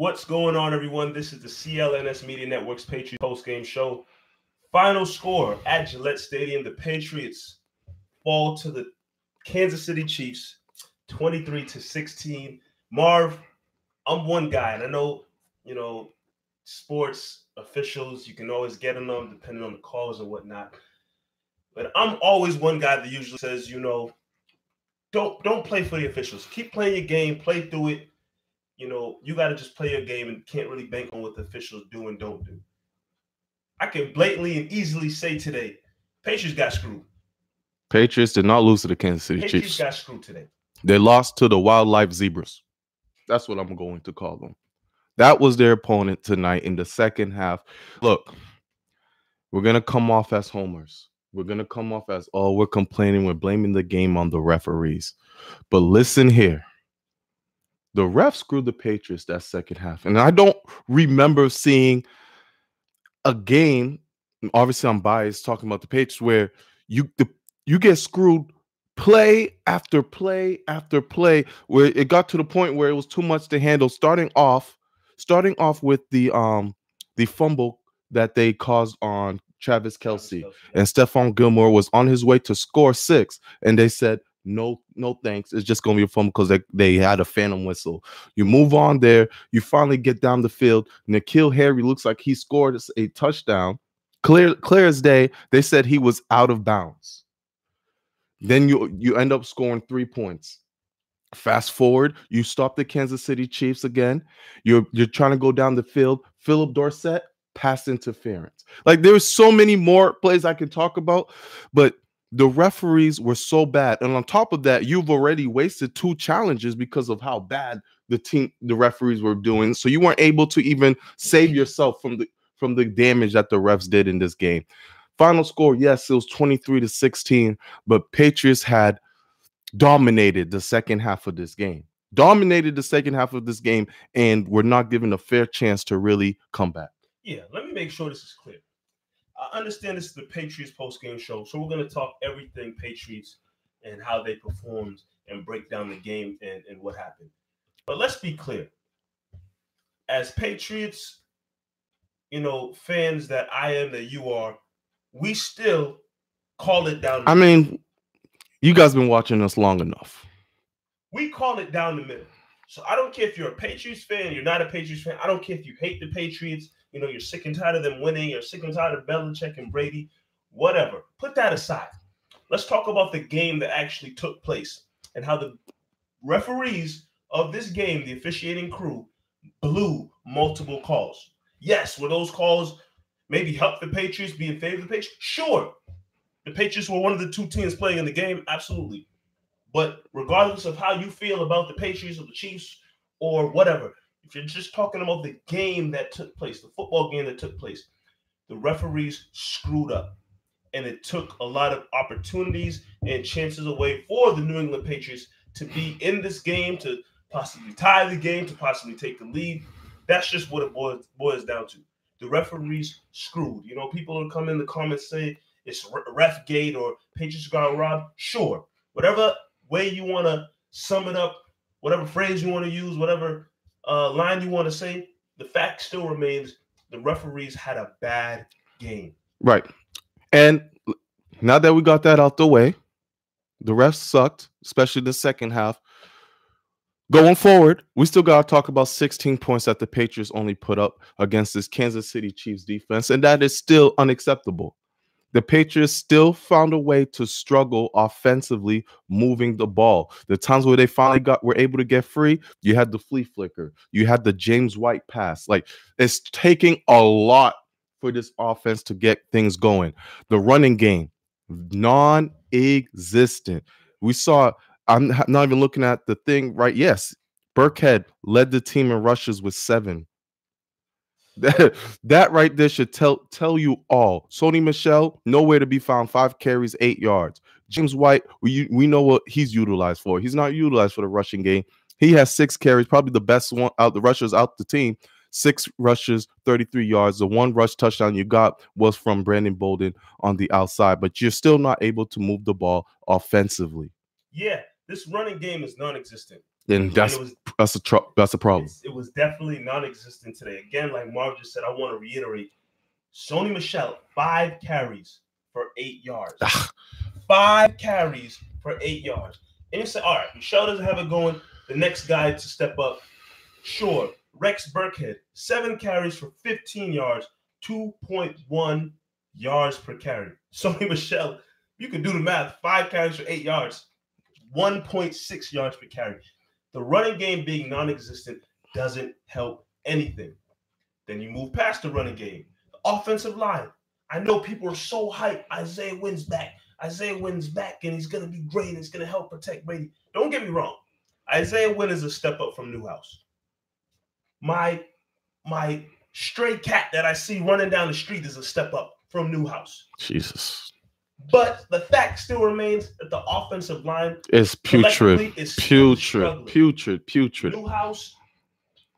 What's going on, everyone? This is the CLNS Media Network's Patriots post-game show. Final score at Gillette Stadium: the Patriots fall to the Kansas City Chiefs, twenty-three to sixteen. Marv, I'm one guy, and I know you know sports officials. You can always get on them depending on the calls and whatnot. But I'm always one guy that usually says, you know, don't don't play for the officials. Keep playing your game, play through it you know, you got to just play your game and can't really bank on what the officials do and don't do. I can blatantly and easily say today, Patriots got screwed. Patriots did not lose to the Kansas City Patriots Chiefs. got screwed today. They lost to the Wildlife Zebras. That's what I'm going to call them. That was their opponent tonight in the second half. Look, we're going to come off as homers. We're going to come off as, oh, we're complaining. We're blaming the game on the referees. But listen here the refs screwed the Patriots that second half. And I don't remember seeing a game. Obviously, I'm biased talking about the Patriots where you the, you get screwed play after play after play where it got to the point where it was too much to handle starting off starting off with the um the fumble that they caused on Travis Kelce. and Stephon Gilmore was on his way to score six and they said no, no thanks. It's just gonna be a fumble because they, they had a phantom whistle. You move on there, you finally get down the field. N'Keal Harry looks like he scored a touchdown. Clear, clear as day. They said he was out of bounds. Then you you end up scoring three points. Fast forward, you stop the Kansas City Chiefs again. You're you're trying to go down the field. Phillip Dorsett pass interference. Like there's so many more plays I can talk about, but the referees were so bad and on top of that you've already wasted two challenges because of how bad the team the referees were doing so you weren't able to even save yourself from the from the damage that the refs did in this game. Final score yes it was 23 to 16 but patriots had dominated the second half of this game dominated the second half of this game and were not given a fair chance to really come back. Yeah let me make sure this is clear I understand this is the Patriots post game show, so we're going to talk everything Patriots and how they performed and break down the game and, and what happened. But let's be clear. As Patriots, you know, fans that I am, that you are, we still call it down. I mean, you guys been watching us long enough. We call it down the middle. So I don't care if you're a Patriots fan, you're not a Patriots fan. I don't care if you hate the Patriots. You know, you're sick and tired of them winning. You're sick and tired of Belichick and Brady. Whatever. Put that aside. Let's talk about the game that actually took place and how the referees of this game, the officiating crew, blew multiple calls. Yes, were those calls maybe help the Patriots be in favor of the Patriots? Sure. The Patriots were one of the two teams playing in the game. Absolutely. But regardless of how you feel about the Patriots or the Chiefs or whatever, if you're just talking about the game that took place, the football game that took place, the referees screwed up. And it took a lot of opportunities and chances away for the New England Patriots to be in this game, to possibly tie the game, to possibly take the lead. That's just what it boils, boils down to. The referees screwed. You know, people will come in the comments say it's ref gate or Patriots got robbed. Sure, whatever way you want to sum it up, whatever phrase you want to use, whatever uh, line you want to say, the fact still remains the referees had a bad game. Right. And now that we got that out the way, The refs sucked, especially the second half. Going forward, we still got to talk about 16 points that the Patriots only put up against this Kansas City Chiefs defense, and that is still unacceptable. The Patriots still found a way to struggle offensively moving the ball. The times where they finally got were able to get free, you had the flea flicker, you had the James White pass. Like it's taking a lot for this offense to get things going. The running game, non-existent. We saw I'm not even looking at the thing right. Yes, Burkhead led the team in rushes with seven. That, right there should tell tell you all. Sony Michel, nowhere to be found. Five carries, eight yards. James White, we we know what he's utilized for. He's not utilized for the rushing game. He has six carries, probably the best one out the rushers out the team. Six rushes, 33 yards. The one rush touchdown you got was from Brandon Bolden on the outside, but you're still not able to move the ball offensively. Yeah, this running game is non-existent. And that's was, that's a tr- that's a problem. It was definitely non-existent today. Again, like Marv just said, I want to reiterate: Sony Michel five carries for eight yards. five carries for eight yards. And you say, all right, Michel doesn't have it going. The next guy to step up, sure. Rex Burkhead, seven carries for 15 yards, 2.1 yards per carry. Sony Michel, you can do the math. Five carries for eight yards, 1.6 yards per carry. The running game being non existent doesn't help anything. Then you move past the running game. The offensive line. I know people are so hyped. Isaiah Wynn's back. Isaiah Wynn's back, and he's going to be great. It's going to help protect Brady. Don't get me wrong. Isaiah Wynn is a step up from Newhouse. My my stray cat that I see running down the street is a step up from Newhouse. Jesus. But the fact still remains that the offensive line is putrid, is putrid, putrid, putrid. Newhouse,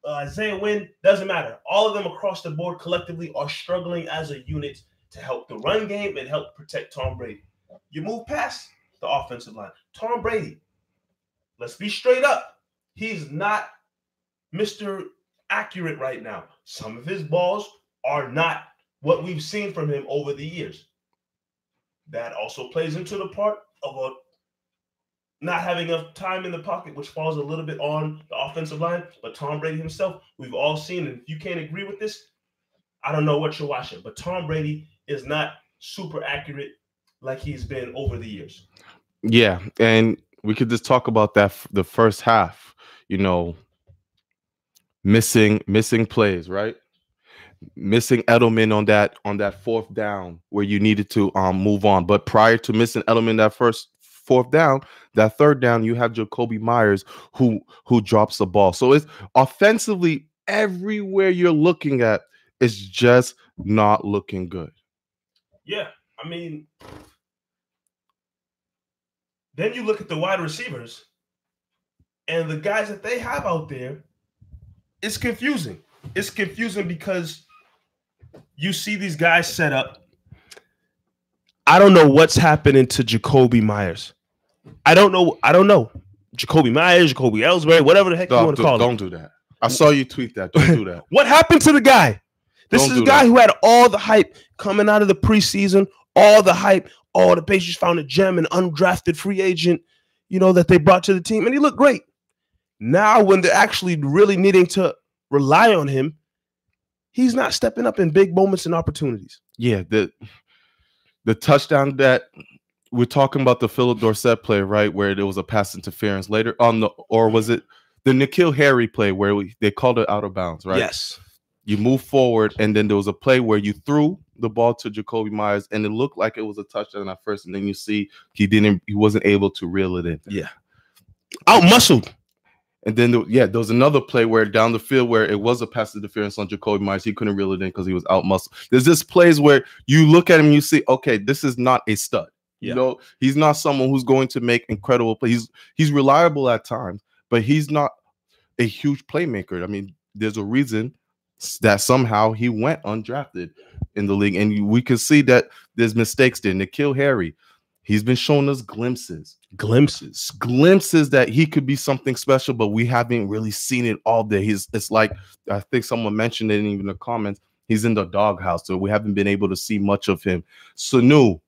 uh, Isaiah Wynn, doesn't matter. All of them across the board collectively are struggling as a unit to help the run game and help protect Tom Brady. You move past the offensive line. Tom Brady, let's be straight up. He's not Mr. Accurate right now. Some of his balls are not what we've seen from him over the years. That also plays into the part of a not having enough time in the pocket, which falls a little bit on the offensive line. But Tom Brady himself, we've all seen, and if you can't agree with this, I don't know what you're watching. But Tom Brady is not super accurate like he's been over the years. Yeah, and we could just talk about that the first half. You know, missing missing plays, right? Missing Edelman on that on that fourth down where you needed to um move on. But prior to missing Edelman that first fourth down, that third down, you have Jakobi Meyers who who drops the ball. So it's offensively everywhere you're looking at is just not looking good. Yeah, I mean, then you look at the wide receivers and the guys that they have out there. It's confusing. It's confusing because you see these guys set up. I don't know what's happening to Jakobi Meyers. I don't know. I don't know. Jakobi Meyers, Jacoby Ellsbury, whatever the heck don't, you want to call don't him. Don't do that. I saw you tweet that. Don't do that. what happened to the guy? This don't is a guy that. who had all the hype coming out of the preseason, all the hype. All the Patriots found a gem, an undrafted free agent, you know, that they brought to the team, and he looked great. Now, when they're actually really needing to rely on him, he's not stepping up in big moments and opportunities. Yeah, the the touchdown that we're talking about the Phillip Dorsett play, right, where there was a pass interference later on the, or was it the N'Keal Harry play where we, they called it out of bounds, right? Yes. You move forward, and then there was a play where you threw the ball to Jakobi Meyers, and it looked like it was a touchdown at first, and then you see he didn't, he wasn't able to reel it in. Yeah, out muscled. And then, the, yeah, there was another play where down the field where it was a pass interference on Jakobi Meyers. He couldn't reel it in because he was out muscle. There's this plays where you look at him you see, okay, this is not a stud. Yeah. You know, he's not someone who's going to make incredible plays. He's he's reliable at times, but he's not a huge playmaker. I mean, there's a reason that somehow he went undrafted in the league, and we can see that there's mistakes there. N'Keal Harry, he's been showing us glimpses glimpses, glimpses that he could be something special, but we haven't really seen it all day. He's it's like I think someone mentioned it in even the comments. He's in the doghouse, so we haven't been able to see much of him. Sanu,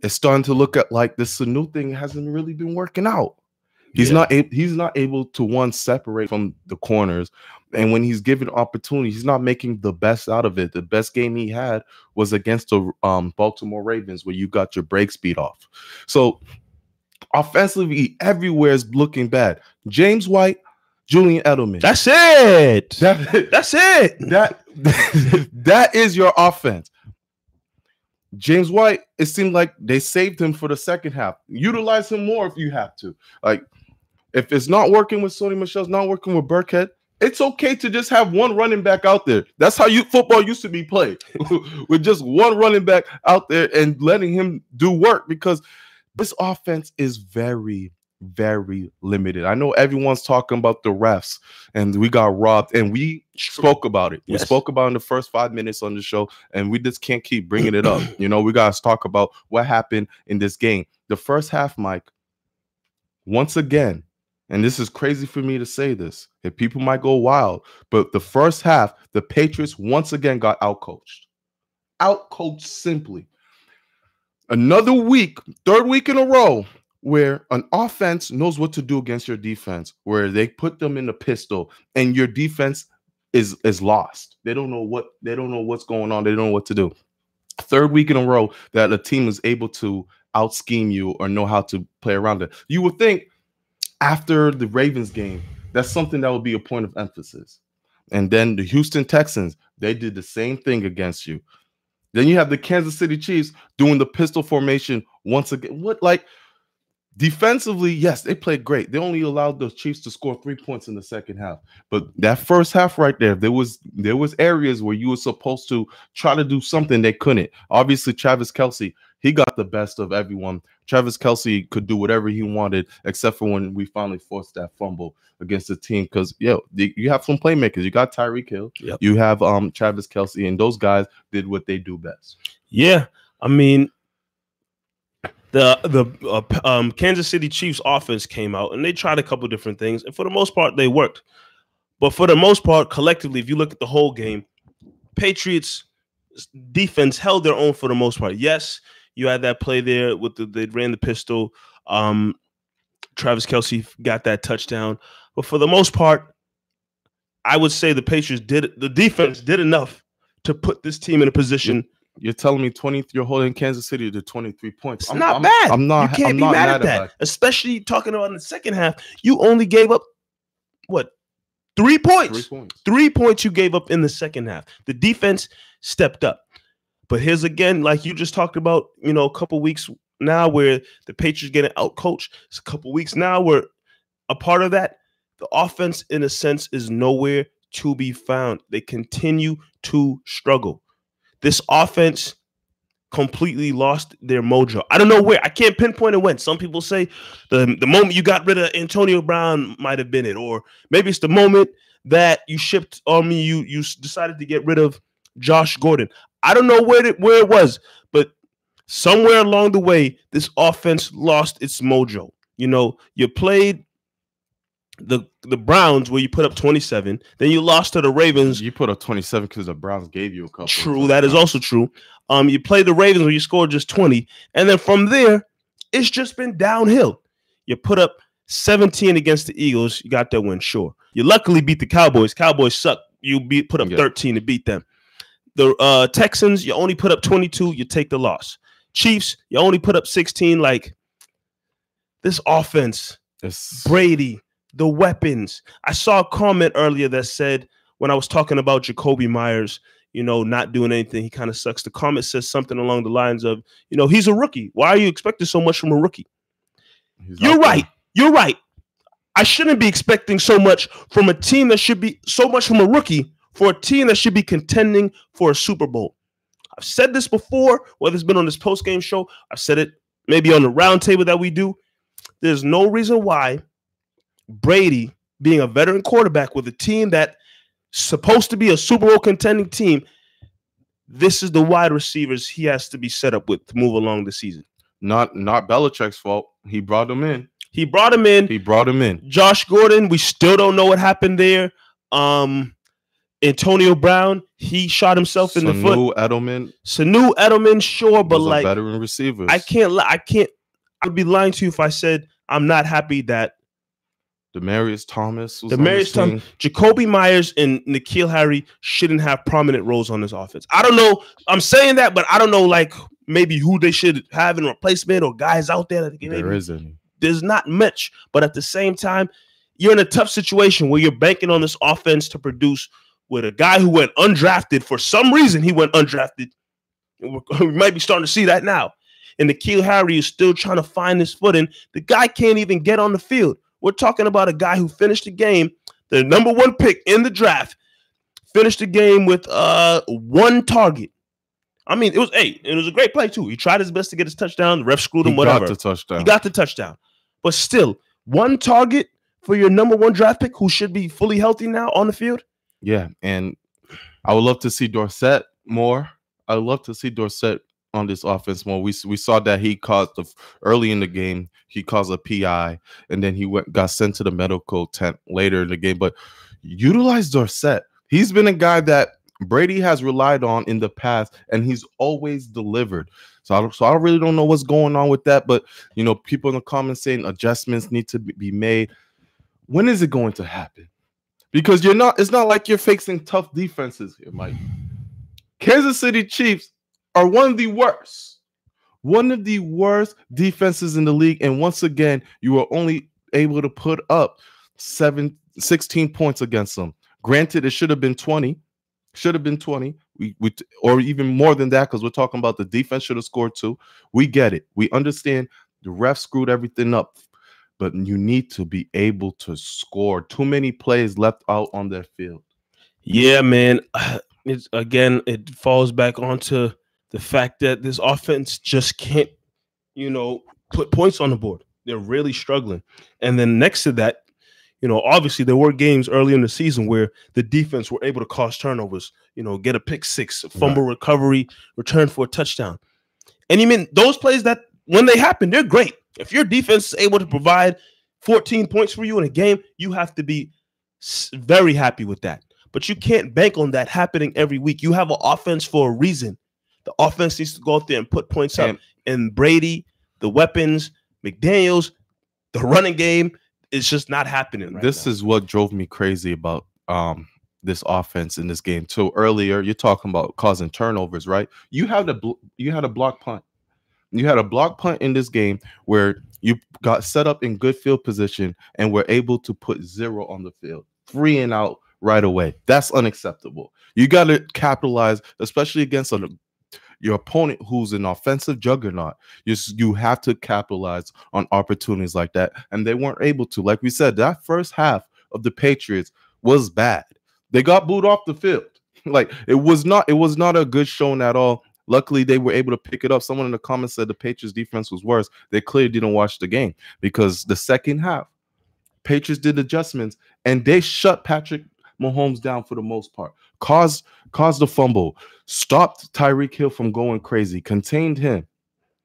it's starting to look at like this Sanu thing hasn't really been working out. He's Yeah. not able he's not able to one separate from the corners. And when he's given opportunity, he's not making the best out of it. The best game he had was against the um, Baltimore Ravens, where you got your break speed off. So offensively, everywhere is looking bad. James White, Julian Edelman. That's it. that, That's it. that that is your offense. James White, it seemed like they saved him for the second half. Utilize him more if you have to. Like, if it's not working with Sony Michel's not working with Burkhead, it's okay to just have one running back out there. That's how you football used to be played with just one running back out there and letting him do work because this offense is very, very limited. I know everyone's talking about the refs and we got robbed, and we spoke about it. We spoke about it in the first five minutes on the show, and we just can't keep bringing it up. You know, we got to talk about what happened in this game. The first half, Mike, once again, and this is crazy for me to say this, and people might go wild, but the first half, the Patriots once again got outcoached. Outcoached simply. Another week, third week in a row, where an offense knows what to do against your defense, where they put them in the pistol and your defense is is lost. They don't know what they don't know what's going on. They don't know what to do. Third week in a row that a team is able to out scheme you or know how to play around it. You would think after the Ravens game, that's something that would be a point of emphasis. And then the Houston Texans, they did the same thing against you. Then you have the Kansas City Chiefs doing the pistol formation once again. What like defensively, yes, they played great. They only allowed the Chiefs to score three points in the second half. But that first half right there, there was there was areas where you were supposed to try to do something they couldn't. Obviously, Travis Kelce, he got the best of everyone. Travis Kelce could do whatever he wanted, except for when we finally forced that fumble against the team. Because yo, you have some playmakers. You got Tyreek Hill, Yep. you have um Travis Kelce, and those guys did what they do best. Yeah, I mean, the the uh, um, Kansas City Chiefs offense came out and they tried a couple different things, and for the most part, they worked. But for the most part, collectively, if you look at the whole game, Patriots defense held their own for the most part. Yes, you had that play there with the they ran the pistol. Um, Travis Kelce got that touchdown, but for the most part, I would say the Patriots did the defense did enough to put this team in a position. You're telling me 20 you're holding Kansas City to 23 points. It's I'm- not I'm- bad. I'm not You can't I'm be not mad at that. Especially talking about in the second half, you only gave up what three points. Three points. Three points you gave up in the second half. The defense stepped up. But here's again, like you just talked about, you know, a couple weeks now where the Patriots getting out coached. It's a couple weeks now where a part of that, the offense, in a sense, is nowhere to be found. They continue to struggle. This offense completely lost their mojo. I don't know where. I can't pinpoint it when. Some people say the, the moment you got rid of Antonio Brown might have been it, or maybe it's the moment that you shipped on me. You you decided to get rid of Josh Gordon. I don't know where it, where it was, but somewhere along the way, this offense lost its mojo. You know, you played the the Browns where you put up 27, then you lost to the Ravens. You put up 27 because the Browns gave you a couple. True, that is also true. Um, you played the Ravens where you scored just 20, and then from there, it's just been downhill. You put up 17 against the Eagles, you got that win, sure. You luckily beat the Cowboys. Cowboys suck. You beat put up Yeah. 13 to beat them. The uh, Texans, you only put up 22, you take the loss. Chiefs, you only put up 16. Like this offense, It's Brady, the weapons. I saw a comment earlier that said when I was talking about Jakobi Meyers, you know, not doing anything, he kind of sucks. The comment says something along the lines of, you know, he's a rookie. Why are you expecting so much from a rookie? he's You're right. You're right. I shouldn't be expecting so much from a team that should be so much from a rookie for a team that should be contending for a Super Bowl. I've said this before, whether it's been on this post game show, I've said it maybe on the roundtable that we do. There's no reason why Brady, being a veteran quarterback with a team that's supposed to be a Super Bowl contending team, this is the wide receivers he has to be set up with to move along the season. Not not Belichick's fault. He brought him in. He brought him in. He brought him in. Josh Gordon, we still don't know what happened there. Um, Antonio Brown, he shot himself in the foot. Sanu Edelman Sanu Edelman, sure, but like veteran receiver. I can't. li- I can't. I'd be lying to you if I said I'm not happy that Demaryius Thomas was Demarius team. Jakobi Meyers and N'Keal Harry shouldn't have prominent roles on this offense. I don't know. I'm saying that, but I don't know, like maybe who they should have in replacement or guys out there that can There maybe isn't. there's not much. But at the same time, you're in a tough situation where you're banking on this offense to produce with a guy who went undrafted. For some reason, he went undrafted. We're- might be starting to see that now. And N'Keal Harry is still trying to find his footing. The guy can't even get on the field. We're talking about a guy who finished the game, the number one pick in the draft, finished the game with uh one target. I mean, it was eight. It was a great play too. He tried his best to get his touchdown. The ref screwed He him. Whatever. got the touchdown. He got the touchdown. But still, one target for your number one draft pick who should be fully healthy now on the field. Yeah, and I would love to see Dorsett more. I would love to see Dorsett on this offense more. We we saw that he caused the early in the game. He caused a PI, and then he went got sent to the medical tent later in the game. But utilize Dorsett. He's been a guy that Brady has relied on in the past, and he's always delivered. So I so I really don't know what's going on with that. But you know, people in the comments saying adjustments need to be- be made. When is it going to happen? Because you're not it's not like you're facing tough defenses here mike. Kansas city chiefs are one of the worst one of the worst defenses in the league. And once again you are only able to put up seven 16 points against them. Granted it should have been 20 should have been 20 we, we or even more than that because we're talking about the defense should have scored two we get it. We understand the ref screwed everything up but you need to be able to score. Too many plays left out on their field. Yeah, man. It's again, it falls back onto the fact that this offense just can't, you know, put points on the board. They're really struggling. And then next to that, you know, obviously there were games early in the season where the defense were able to cause turnovers, you know, get a pick six, a fumble recovery, return for a touchdown. And you mean those plays that when they happen, they're great. If your defense is able to provide 14 points for you in a game, you have to be very happy with that. But you can't bank on that happening every week. You have an offense for a reason. The offense needs to go out there and put points up. And- Brady, the weapons, McDaniels, the running game, it's just not happening. Right this now. is what drove me crazy about um this offense in this game. So earlier, you're talking about causing turnovers, right? You had a bl- you had a block punt. You had a block punt in this game where you got set up in good field position and were able to put zero on the field, three and out right away. That's unacceptable. You got to capitalize, especially against a, your opponent who's an offensive juggernaut. You you have to capitalize on opportunities like that, and they weren't able to. Like we said, that first half of the Patriots was bad. They got booed off the field. like it was not it was not a good showing at all. Luckily, they were able to pick it up. Someone in the comments said the Patriots defense was worse. They clearly didn't watch the game because the second half, Patriots did adjustments and they shut Patrick Mahomes down for the most part. Caused caused the fumble, stopped Tyreek Hill from going crazy, contained him.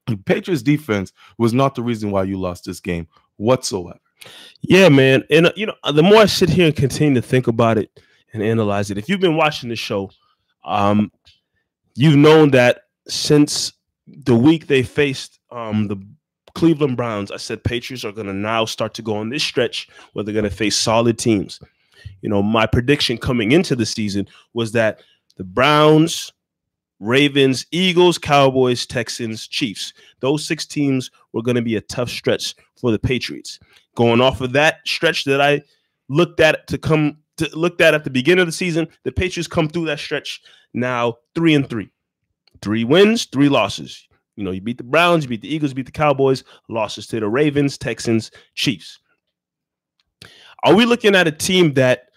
The Patriots defense was not the reason why you lost this game whatsoever. Yeah, man. And uh, you know, the more I sit here and continue to think about it and analyze it, if you've been watching the show, um, you've known that since the week they faced um the Cleveland Browns, I said Patriots are going to now start to go on this stretch where they're going to face solid teams. You know, my prediction coming into the season was that the Browns, Ravens, Eagles, Cowboys, Texans, Chiefs, those six teams were going to be a tough stretch for the Patriots going off of that stretch that I looked at to come to looked at at the beginning of the season, the Patriots come through that stretch now three and three, three wins, three losses. You know, you beat the Browns, you beat the Eagles, you beat the Cowboys, losses to the Ravens, Texans, Chiefs. Are we looking at a team that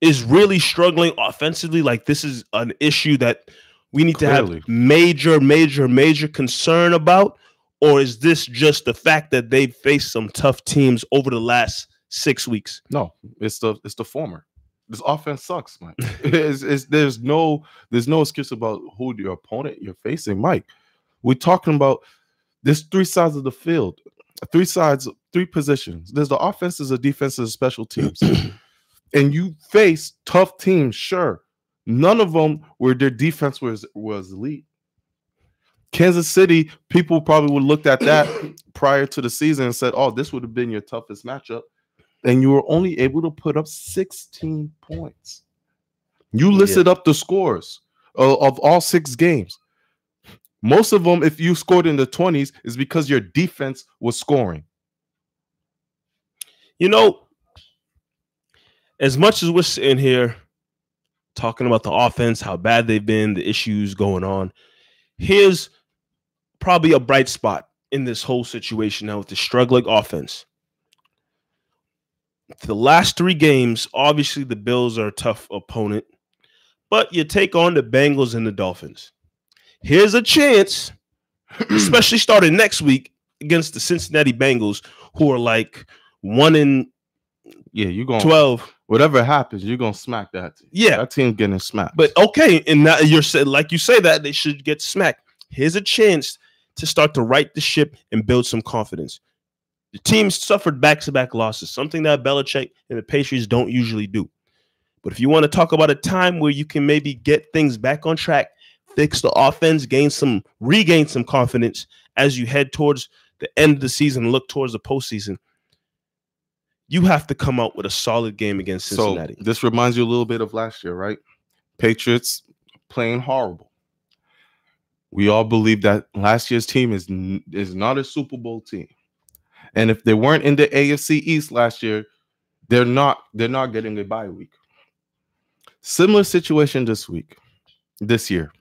is really struggling offensively? Like this is an issue that we need to Clearly. have major, major, major concern about? Or is this just the fact that they've faced some tough teams over the last six weeks? No, it's the it's the former. This offense sucks, Mike. it's, it's, there's no there's no excuse about who your opponent you're facing, Mike. We're talking about there's three sides of the field, three sides, three positions. There's the offenses, the defense, there's the special teams. and you face tough teams, sure. None of them where their defense was was elite. Kansas City, people probably would looked at that prior to the season and said, "Oh, this would have been your toughest matchup," and you were only able to put up 16 points. You listed yeah. up the scores of, of all six games. Most of them, if you scored in the 20s, is because your defense was scoring. You know, as much as we're sitting here talking about the offense, how bad they've been, the issues going on, here's probably a bright spot in this whole situation now with the struggling offense. The last three games, obviously, the Bills are a tough opponent, but you take on the Bengals and the Dolphins. Here's a chance, especially starting next week against the Cincinnati Bengals, who are like one in yeah, you're going 12. Whatever happens, you're gonna smack that. Team. Yeah, that team getting smacked. But okay, and now you're saying like you say that they should get smacked. Here's a chance to start to right the ship and build some confidence. The team suffered back-to-back losses, something that Belichick and the Patriots don't usually do. But if you want to talk about a time where you can maybe get things back on track, fix the offense, gain some, regain some confidence as you head towards the end of the season, look towards the postseason, you have to come out with a solid game against Cincinnati. So this reminds you a little bit of last year, right? Patriots playing horrible. We all believe that last year's team is is not a Super Bowl team. And if they weren't in the AFC East last year, they're not they're not getting a bye week. Similar situation this week, this year,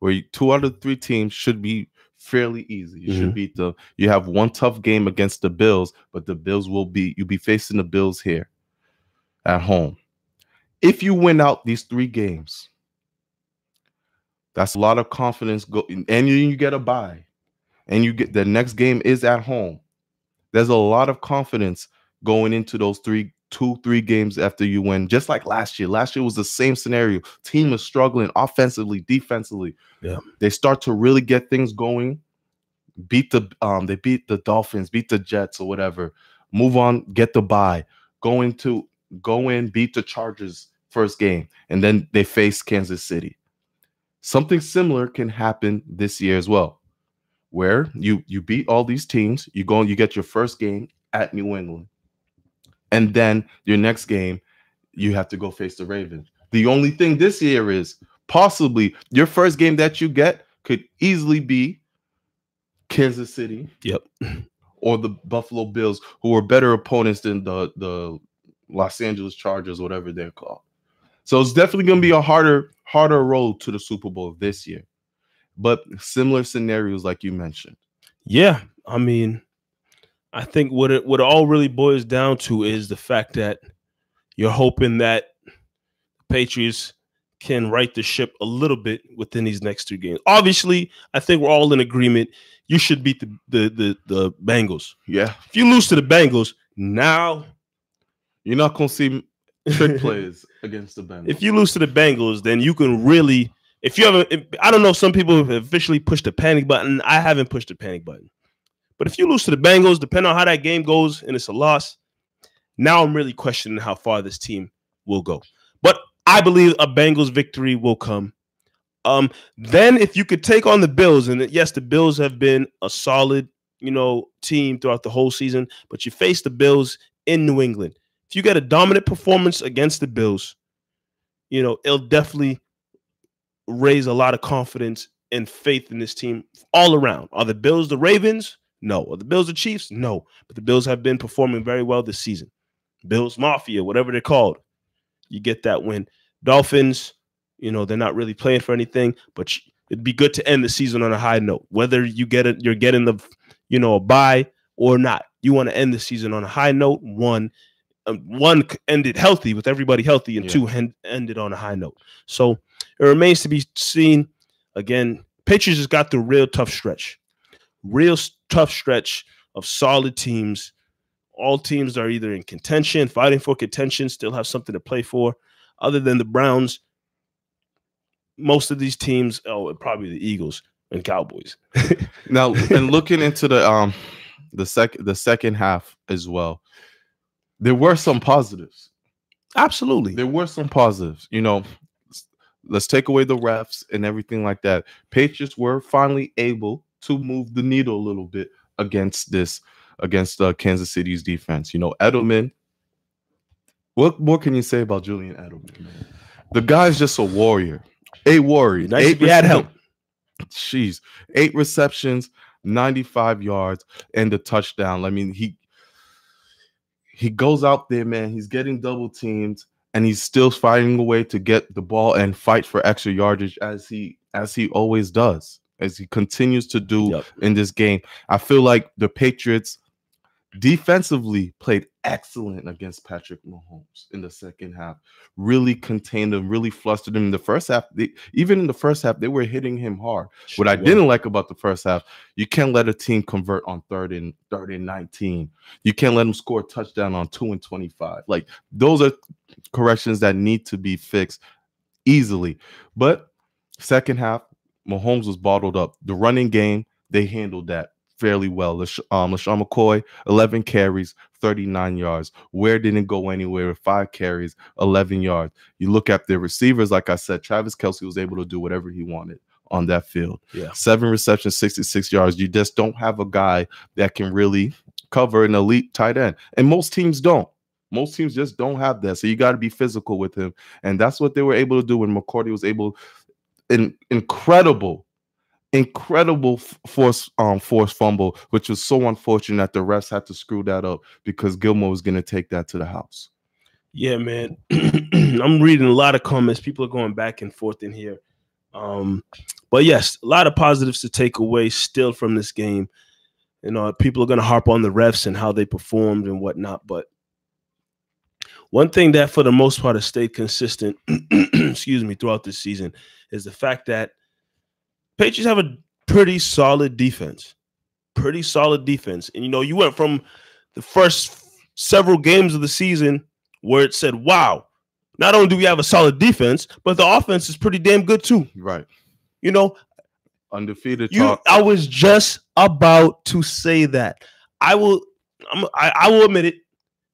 where two out of three teams should be fairly easy. You mm-hmm. should beat the. You have one tough game against the Bills, but the Bills will be. You'll be facing the Bills here at home. If you win out these three games, that's a lot of confidence. Go and you, you get a bye, and you get the next game is at home. There's a lot of confidence going into those three two, three games after you win, just like last year. Last year was the same scenario. Team is struggling offensively, defensively. Yeah. They start to really get things going. Beat the um, they beat the Dolphins, beat the Jets or whatever. Move on, get the bye. Go into go in, beat the Chargers first game, and then they face Kansas City. Something similar can happen this year as well, where you you beat all these teams, you go and you get your first game at New England and then your next game, you have to go face the Ravens. The only thing this year is possibly your first game that you get could easily be Kansas City. Yep. Or the Buffalo Bills, who are better opponents than the the Los Angeles Chargers, whatever they're called. So it's definitely going to be a harder harder road to the Super Bowl this year. But similar scenarios like you mentioned. Yeah, I mean, I think what it what it all really boils down to is the fact that you're hoping that Patriots can right the ship a little bit within these next two games. Obviously, I think we're all in agreement. You should beat the the the, the Bengals. Yeah. If you lose to the Bengals, now you're not gonna see trick plays against the Bengals. If you lose to the Bengals, then you can really. If you haven't, I don't know. Some people have officially pushed the panic button. I haven't pushed the panic button. But if you lose to the Bengals, depending on how that game goes, and it's a loss, now I'm really questioning how far this team will go. But I believe a Bengals victory will come. Um, then if you could take on the Bills, and yes, the Bills have been a solid, you know, team throughout the whole season, but you face the Bills in New England. If you get a dominant performance against the Bills, you know, it'll definitely raise a lot of confidence and faith in this team all around. Are the Bills the Ravens? No. Are the Bills the Chiefs? No. But the Bills have been performing very well this season. Bills Mafia, whatever they're called. You get that win. Dolphins, you know, they're not really playing for anything, but it'd be good to end the season on a high note. Whether you get it, you're getting the, you know, a bye or not. You want to end the season on a high note. One, um, one ended healthy with everybody healthy, and yeah. two end, ended on a high note. So it remains to be seen. Again, Patriots just got the real tough stretch real tough stretch of solid teams. All teams are either in contention, fighting for contention, still have something to play for. Other than the Browns, most of these teams, oh, probably the Eagles and Cowboys. now, and looking into the um the second the second half as well, there were some positives. Absolutely. there were some positives. You know, let's take away the refs and everything like that. Patriots were finally able to move the needle a little bit against this against uh, Kansas City's defense. You know, Edelman. What more can you say about Julian Edelman? The guy's just a warrior, a warrior. Nice if you had help. Jeez, eight receptions, 95 yards, and the touchdown. I mean, he he goes out there, man. He's getting double teamed, and he's still finding a way to get the ball and fight for extra yardage as he as he always does, as he continues to do Yep. in this game. I feel like the Patriots defensively played excellent against Patrick Mahomes in the second half. Really contained him, really flustered him in the first half. They, even in the first half, they were hitting him hard. What I didn't like about the first half, you can't let a team convert on third and third and 19. You can't let them score a touchdown on two and 25. Like those are corrections that need to be fixed easily. But second half, Mahomes was bottled up. The running game, they handled that fairly well. Lash- um, LeSean McCoy, 11 carries, 39 yards. Where didn't go anywhere with five carries, 11 yards. You look at the receivers, like I said, Travis Kelce was able to do whatever he wanted on that field. Yeah. Seven receptions, 66 yards. You just don't have a guy that can really cover an elite tight end. And most teams don't. Most teams just don't have that. So you got to be physical with him. And that's what they were able to do when McCourty was able an incredible incredible force um force fumble which was so unfortunate that the refs had to screw that up because Gilmore was going to take that to the house. Yeah, man. I'm reading a lot of comments. People are going back and forth in here. Um, but yes, a lot of positives to take away still from this game. You know, people are going to harp on the refs and how they performed and whatnot. But one thing that, for the most part, has stayed consistent, excuse me, throughout this season is the fact that Patriots have a pretty solid defense. Pretty solid defense. And, you know, you went from the first several games of the season where it said, wow, not only do we have a solid defense, but the offense is pretty damn good too. Right. You know, Undefeated you talk. I was just about to say that. I will I'm, I, I will admit it.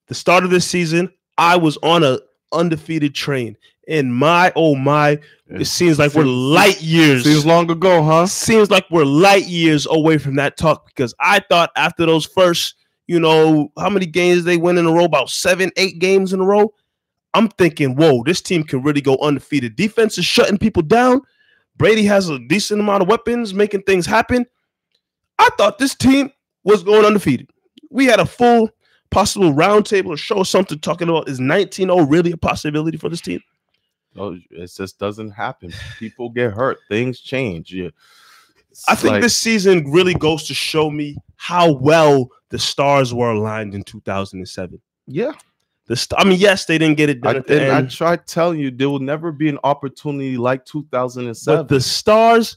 The start of this season, I was on a undefeated train. And my oh my, it seems like we're light years. Seems long ago, huh? seems like we're light years away from that talk because I thought after those first, you know, how many games they win in a row, about seven, eight games in a row. I'm thinking, whoa, this team can really go undefeated. Defense is shutting people down. Brady has a decent amount of weapons, making things happen. I thought this team was going undefeated. We had a full possible roundtable to show something talking about is 19-0 really a possibility for this team? No, it just doesn't happen. People get hurt. Things change. Yeah. I think like- this season really goes to show me how well the stars were aligned in 2007. Yeah. The st- I mean, yes, they didn't get it done I, and I tried telling you there will never be an opportunity like 2007. but the stars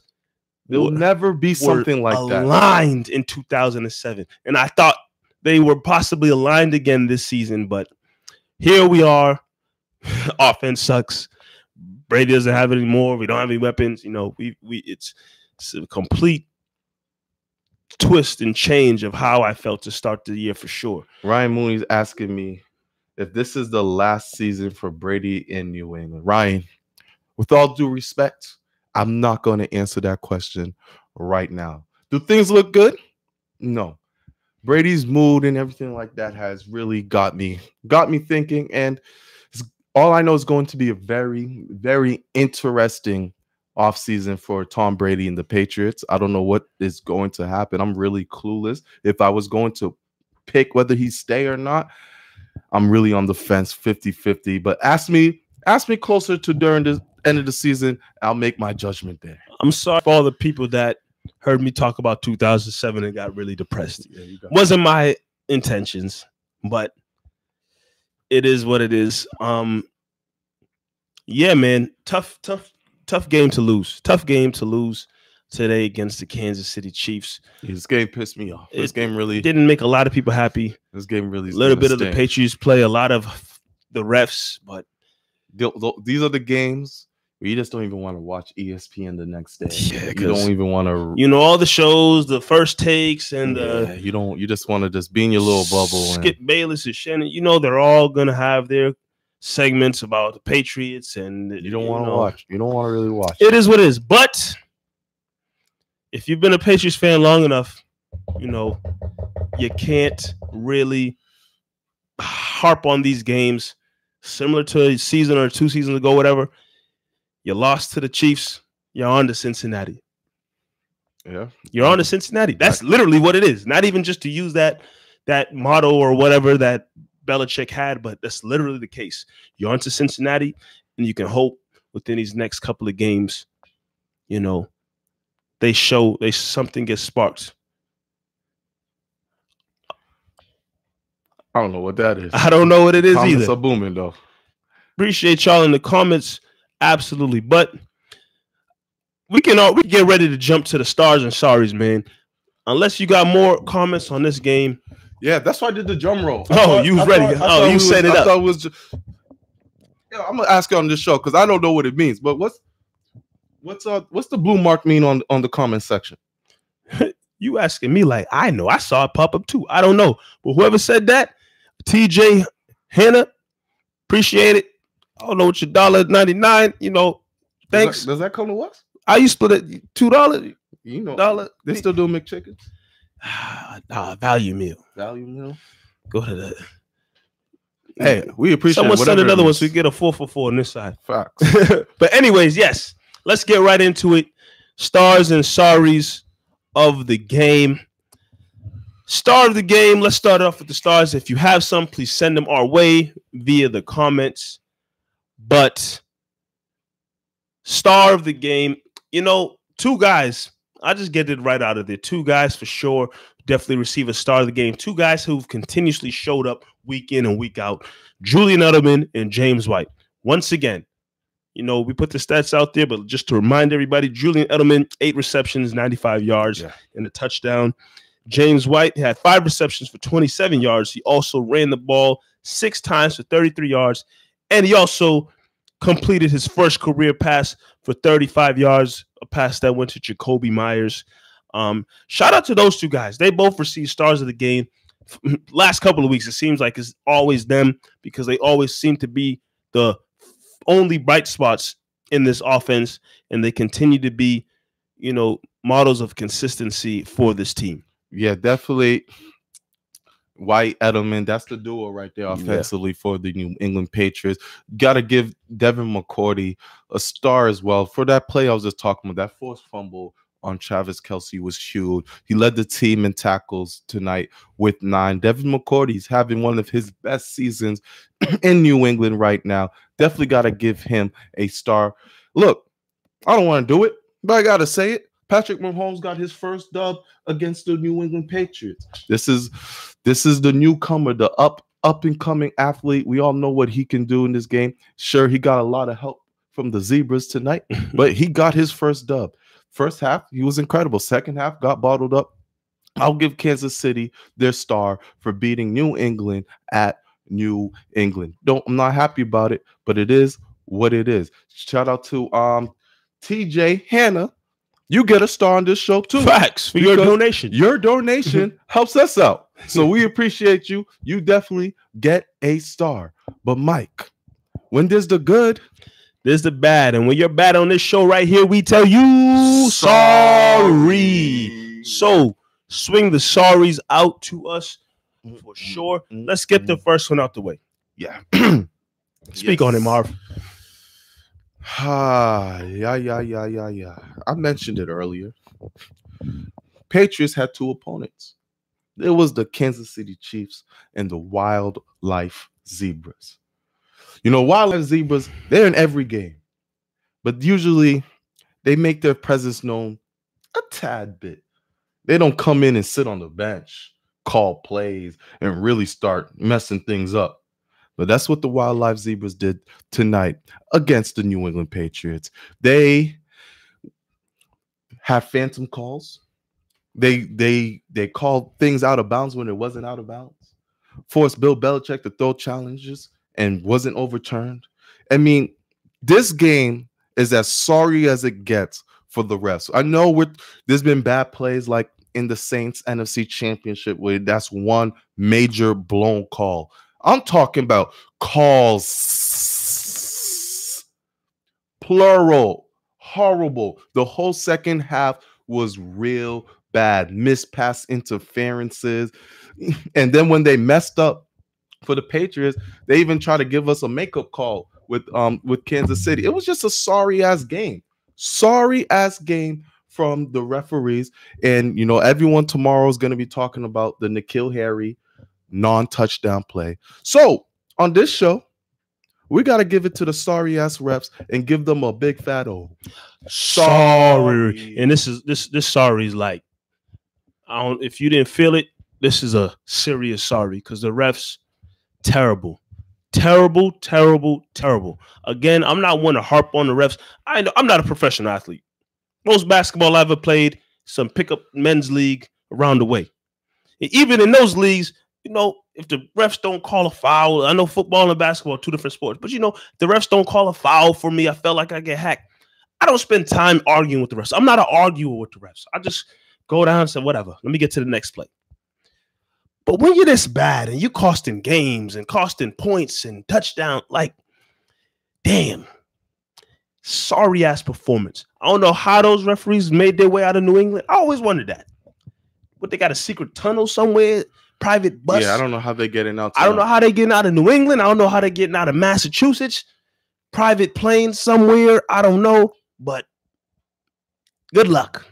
there will never be something like that. aligned in 2007, and I thought they were possibly aligned again this season. But here we are. Offense sucks. Brady doesn't have it anymore. We don't have any weapons. You know, we we it's, it's a complete twist and change of how I felt to start the year for sure. Ryan Mooney's asking me if this is the last season for Brady in New England. Ryan, with all due respect, I'm not going to answer that question right now. Do things look good? No. Brady's mood and everything like that has really got me got me thinking and all I know is going to be a very very interesting offseason for Tom Brady and the Patriots. I don't know what is going to happen. I'm really clueless. If I was going to pick whether he stay or not, I'm really on the fence 50-50. But ask me, ask me closer to during the end of the season. I'll make my judgment there. I'm sorry for all the people that heard me talk about 2007 and got really depressed. Yeah, you got Wasn't my intentions, but it is what it is. Um, yeah, man, tough, tough, tough game to lose. Tough game to lose today against the Kansas City Chiefs. this game pissed me off. This It game really, didn't make a lot of people happy. this game really. A little bit of the. Patriots play, a lot of the refs, but Th- th- These are the games you just don't even want to watch ESPN the next day. Yeah, you don't even want to. you know all the shows, the first takes, and uh, yeah, you don't. You just want to just be in your little bubble. and- Skip Bayless and Shannon, you know they're all gonna have their segments about the Patriots and You don't want to watch. You don't want to really watch. It is what it is. But if you've been a Patriots fan long enough, you know, you can't really harp on these games similar to a season or two seasons ago, whatever. You lost to the Chiefs, you're on to Cincinnati. Yeah. You're on to Cincinnati. That's literally what it is. Not even just to use that that motto or whatever that Belichick had, but that's literally the case. You're on to Cincinnati, and you can hope within these next couple of games, you know, they show they something gets sparked. I don't know what that is. I don't know what it is Comments either. are booming though. Appreciate y'all in the comments, absolutely. But we can all we can get ready to jump to the stars and sorries, man. Unless you got more comments on this game, Yeah, that's why I did the drum roll. I Oh, thought- you was I ready. thought- I Oh, you was- set it I up. thought it was just, yeah, I'm gonna ask you on this show because I don't know what it means. But what's what's uh what's the blue mark mean on on the comment section? you asking me like I know. I saw it pop up too. I don't know. But whoever said that, TJ Hannah, appreciate it. I don't know what your dollar ninety nine. You know, Does thanks. that, does that come to us? I used to split it two dollars. You know, Dollar. they still do McChickens. Ah, value meal. Value meal. Go to the. Hey, we appreciate. Someone send another one so we get a four for four on this side. Facts. but anyways, yes, let's get right into it. Stars and sorries of the game. Star of the game. Let's start off with the stars. If you have some, please send them our way via the comments. But star of the game, you know, two guys. I just get it right out of there. Two guys for sure definitely receive a star of the game. Two guys who've continuously showed up week in and week out. Julian Edelman and James White. Once again, you know, we put the stats out there, but just to remind everybody, Julian Edelman, eight receptions, 95 yards, Yeah. and a touchdown. James White had five receptions for 27 yards. He also ran the ball six times for 33 yards, and he also completed his first career pass for 35 yards, a pass that went to Jakobi Meyers. Um, shout out to those two guys. They both received stars of the game. Last couple of weeks, it seems like it's always them because they always seem to be the only bright spots in this offense, and they continue to be, you know, models of consistency for this team. Yeah, definitely. White Edelman, that's the duo right there Yeah. offensively for the New England Patriots. Got to give Devin McCourty a star as well for that play I was just talking about. That forced fumble on Travis Kelce was huge. He led the team in tackles tonight with nine. Devin McCourty's having one of his best seasons in New England right now. Definitely got to give him a star. Look, I don't want to do it, but I got to say it. Patrick Mahomes got his first dub against the New England Patriots. This is this is the newcomer, the up up and coming athlete. We all know what he can do in this game. Sure, he got a lot of help from the Zebras tonight, but he got his first dub. First half, he was incredible. Second half, got bottled up. I'll give Kansas City their star for beating New England at New England. Don't I'm not happy about it, but it is what it is. Shout out to um TJ Hannah. You get a star on this show too. Facts for your donation. Your donation helps us out. So we appreciate you. You definitely get a star. But Mike, when there's the good, There's the bad, and when you're bad on this show right here, we tell you sorry. So swing the sorries out to us mm, for mm, sure. Mm, Let's get the first one out the way. yeah. Speak on it, Marv. Ah, yeah, yeah, yeah, yeah, yeah. I mentioned it earlier. Patriots had two opponents. It was the Kansas City Chiefs and the Wildlife Zebras. You know, Wildlife Zebras, they're in every game, but usually they make their presence known a tad bit. They don't come in and sit on the bench, call plays, and really start messing things up. But that's what the Wildlife Zebras did tonight against the New England Patriots. They have phantom calls. They they they called things out of bounds when it wasn't out of bounds. Forced Bill Belichick to throw challenges and wasn't overturned. I mean, this game is as sorry as it gets for the refs. I know with there's been bad plays like in the Saints NFC Championship where that's one major blown call. I'm talking about calls plural. Horrible. The whole second half was real bad. Missed pass interferences. And then when they messed up for the Patriots, they even tried to give us a makeup call with um with Kansas City. It was just a sorry ass game. Sorry ass game from the referees. And you know, everyone tomorrow is going to be talking about the N'Keal Harry non-touchdown play. So on this show, we got to give it to the sorry ass reps and give them a big fat O. sorry. And this is this this sorry is like I don't if you didn't feel it, this is a serious sorry because the refs terrible. Terrible, terrible, terrible. Again, I'm not one to harp on the refs. I know I'm not a professional athlete. Most basketball I ever played, some pickup men's league around the way. And even in those leagues, you know, if the refs don't call a foul, I know football and basketball are two different sports, but you know, the refs don't call a foul for me. I felt like I get hacked. I don't spend time arguing with the refs. I'm not an arguer with the refs. I just go down and say, whatever. Let me get to the next play. But when you're this bad and you're costing games and costing points and touchdown, like, damn, sorry ass performance. I don't know how those referees made their way out of New England. I always wondered that. But they got a secret tunnel somewhere, private bus. Yeah, I don't know how they're getting out. I don't know how they're getting out of New England. I don't know how they're getting out of Massachusetts. Private plane somewhere. I don't know. But good luck.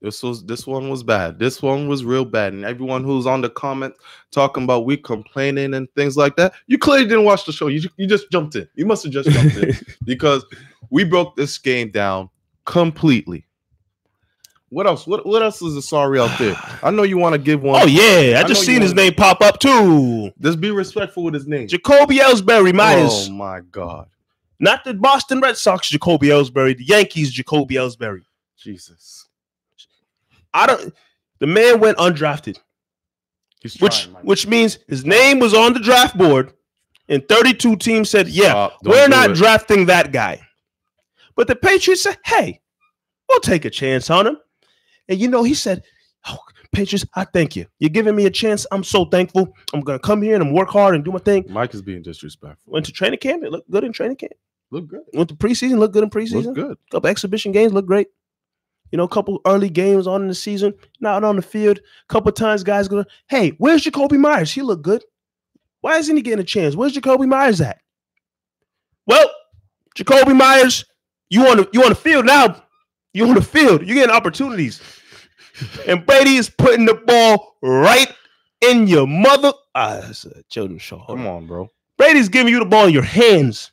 This was this one was bad. This one was real bad. And everyone who's on the comment talking about we complaining and things like that, you clearly didn't watch the show. You, you just jumped in. You must have just jumped in because we broke this game down completely. What else? What what else is a sorry out there? I know you want to give one. Oh yeah, I I just seen his name pop up too. Just be respectful with his name. Jacoby Ellsbury Meyers, Oh my god. not the Boston Red Sox Jacoby Ellsbury, the Yankees Jacoby Ellsbury. Jesus. I don't. The man went undrafted, He's which trying, which means his name was on the draft board, and 32 teams said, "Yeah, Stop. We're not it. drafting that guy." But the Patriots said, "Hey, we'll take a chance on him." And you know, he said, "Oh, Patriots, I thank you. You're giving me a chance. I'm so thankful. I'm gonna come here and I'm work hard and do my thing." Mike is being disrespectful. Went to training camp. It looked good in training camp. Look good. Went to preseason. Looked good in preseason. Look good. couple exhibition games look great. You know, a couple early games on in the season, not on the field. couple times, guys go, "Hey, where's Jakobi Meyers? He look good. Why isn't he getting a chance? Where's Jakobi Meyers at?" Well, Jakobi Meyers, you on the you on the field now. You on the field. You're getting opportunities, and Brady is putting the ball right in your mother. Ah, that's a children's show. Hold Come on. bro. Brady's giving you the ball in your hands.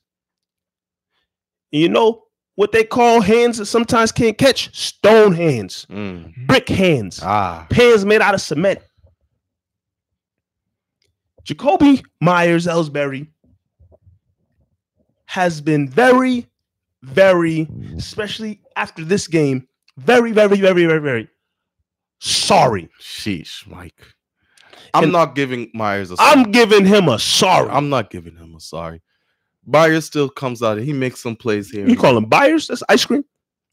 And you know what they call hands that sometimes can't catch? Stone hands, Mm. brick hands, Ah. hands made out of cement. Jacoby Meyers Ellsbury has been very, very, especially after this game, very, very, very, very, very sorry. Sheesh, Mike. I'm And- not giving Meyers a I'm giving him a sorry. I'm not giving him a sorry. Meyers still comes out and he makes some plays here. you call him Byers? That's ice cream.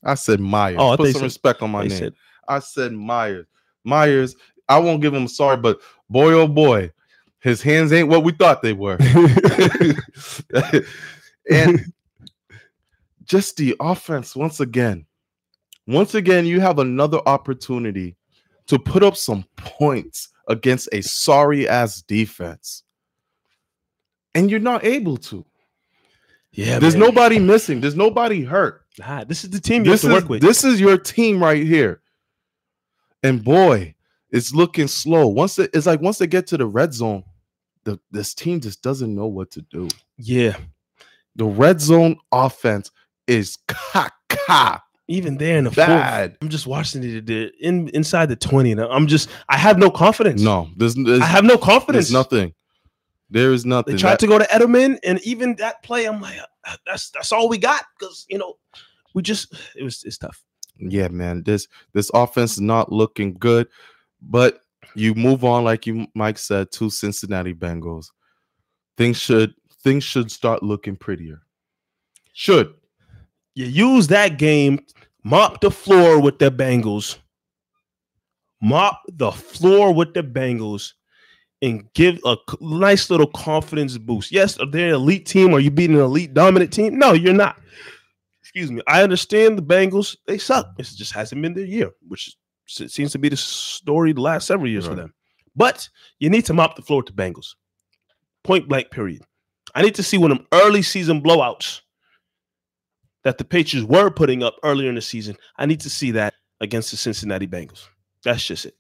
I said Meyers. Oh, I Put some said- respect on my name. said, I said Meyers. Meyers, I won't give him a sorry, but boy, oh boy, his hands ain't what we thought they were. and just the offense, once again, once again, you have another opportunity to put up some points against a sorry ass defense. And you're not able to. yeah, There's man. nobody missing. There's nobody hurt. Nah, this is the team you This have to is work with. this is your team right here. And boy, it's looking slow. Once it, it's like once they get to the red zone, the this team just doesn't know what to do. yeah, The red zone offense is caca even there in the fourth. I'm just watching it in inside the twenty, and I'm just I have no confidence. No, there's, there's, I have no confidence. there's nothing. There is nothing. They tried That- to go to Edelman, and even that play, I'm like, "Uh, that's that's all we got because you know we just it was it's tough. yeah, man. This this offense is not looking good, but you move on, like you Mike said, to Cincinnati Bengals. Things should things should start looking prettier. Should You use that game, mop the floor with the Bengals, mop the floor with the Bengals, and give a nice little confidence boost. Yes, are they an elite team? Are you beating an elite dominant team? No, you're not. excuse me. I understand the Bengals, they suck. It just hasn't been their year, which seems to be the story the last several years for them. But you need to mop the floor to Bengals. Point blank, period. I need to see one of them early season blowouts that the Patriots were putting up earlier in the season. I need to see that against the Cincinnati Bengals. That's just it.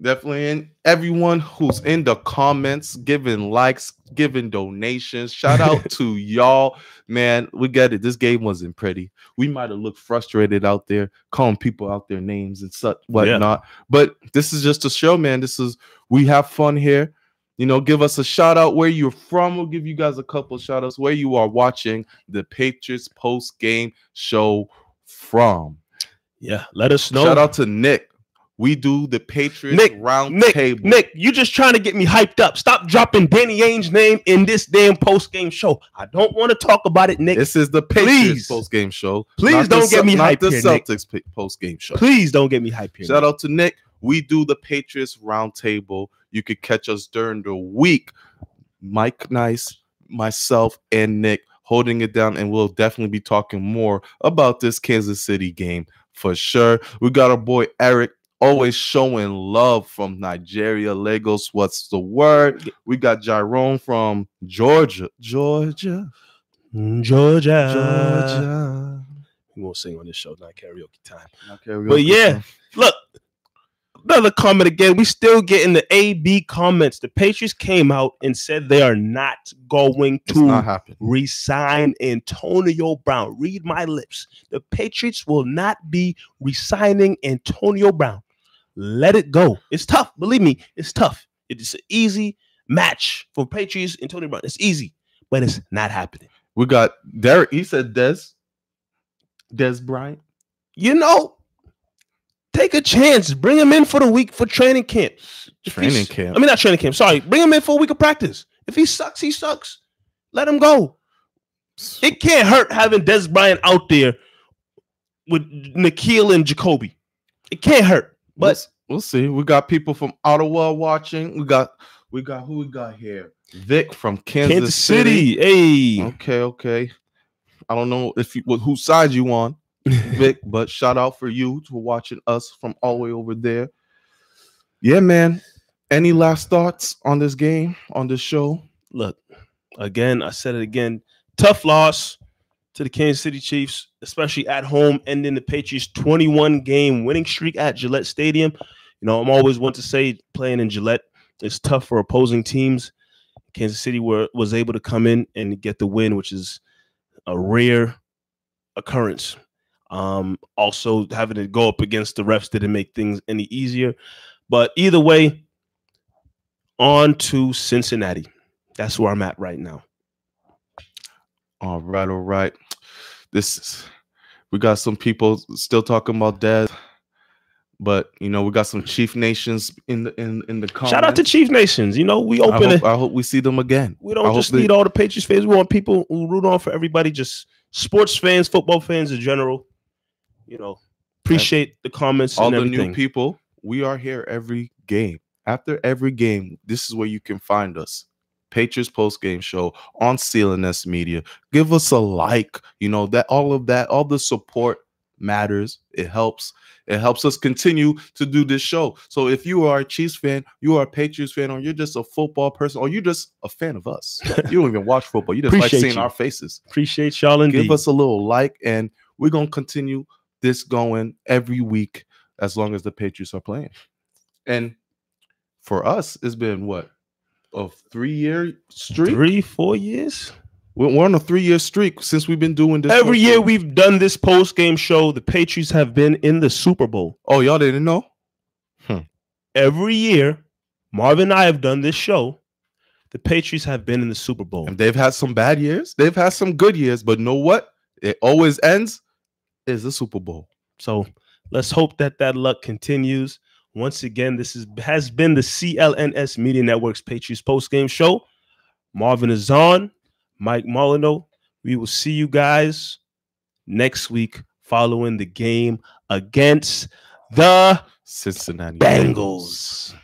Definitely. And everyone who's in the comments, giving likes, giving donations. Shout out to y'all. Man, we get it. This game wasn't pretty. We might have looked frustrated out there, calling people out their names and such whatnot. But this is just a show, man. This is we have fun here. You know, give us a shout out where you're from. We'll give you guys a couple shout outs where you are watching the Patriots post game show from. Yeah, let us know. Shout out to Nick. We do the Patriots Nick, round Nick, table. Nick, you just trying to get me hyped up. Stop dropping Danny Ainge's name in this damn post game show. I don't want to talk about it, Nick. This is the Patriots post game show. Please not don't get me hyped the here, Nick. Celtics post game show. Please don't get me hyped here. Shout Nick. out to Nick. We do the Patriots roundtable. You could catch us during the week. Mike Nice, myself, and Nick holding it down, and we'll definitely be talking more about this Kansas City game for sure. We got our boy Eric. Always showing love from Nigeria, Lagos. What's the word? We got Jerome from Georgia. Georgia. Mm, Georgia. Georgia. We won't sing on this show, not karaoke time. Not karaoke But yeah, time. look, another comment again. We still getting the A B comments. The Patriots came out and said they are not going to not resign Antonio Brown. Read my lips. The Patriots will not be resigning Antonio Brown. Let it go. It's tough. Believe me, it's tough. It is an easy match for Patriots and Antonio Brown. It's easy, but it's not happening. We got Derek. He said Dez. Dez Bryant. You know, take a chance. Bring him in for the week for training camp. If Training camp. I mean, not training camp. Sorry. Bring him in for a week of practice. If he sucks, he sucks. Let him go. It can't hurt having Dez Bryant out there with N'Keal and Jacoby. It can't hurt. But we'll see. We got people from Ottawa watching. We got we got who we got here. Vic from Kansas, Kansas City. City, hey, Okay, okay. I don't know if you whose side you on, Vic, but shout out for you for watching us from all the way over there. Yeah, man. Any last thoughts on this game, on this show? look, again, I said it again. Tough loss to the Kansas City Chiefs, especially at home, ending the Patriots' 21 game winning streak at Gillette Stadium. You know, I'm always one to say playing in Gillette is tough for opposing teams. Kansas City were was able to come in and get the win, which is a rare occurrence. Um, also having to go up against the refs didn't make things any easier. But either way, on to Cincinnati. That's where I'm at right now. All right, all right. This is, we got some people still talking about death, but you know we got some Chief Nations in the in in the comments. Shout out to Chief Nations. You know, we I open hope, it. I hope we see them again. We don't hope just they- need all the Patriots fans. We want people who root on for everybody, just sports fans, football fans in general. You know, appreciate the comments all and the everything. new people. We are here every game. After every game, this is where you can find us. Patriots post game show on CLNS Media. Give us a like. You know that all of that, all the support matters. It helps. It helps us continue to do this show. So if you are a Chiefs fan, you are a Patriots fan, or you're just a football person, or you're just a fan of us. you don't even watch football. You just like seeing you. our faces Appreciate y'all indeed. give us a little like and we're going to continue this going every week as long as the patriots are playing and for us it's been what a three year streak three, four years. we're on a three year streak since we've been doing this Every year we've done this post game show. The Patriots have been in the Super Bowl. oh y'all didn't know hmm. Every year, Marvin and I have done this show. The Patriots have been in the Super Bowl. and they've had some bad years they've had some good years but know what it always ends is the super bowl So let's hope that that luck continues. Once again, this is has been the CLNS Media Network's Patriots post game show. Marvin is on, Mike Molyneux. We will see you guys next week following the game against the cincinnati Bengals.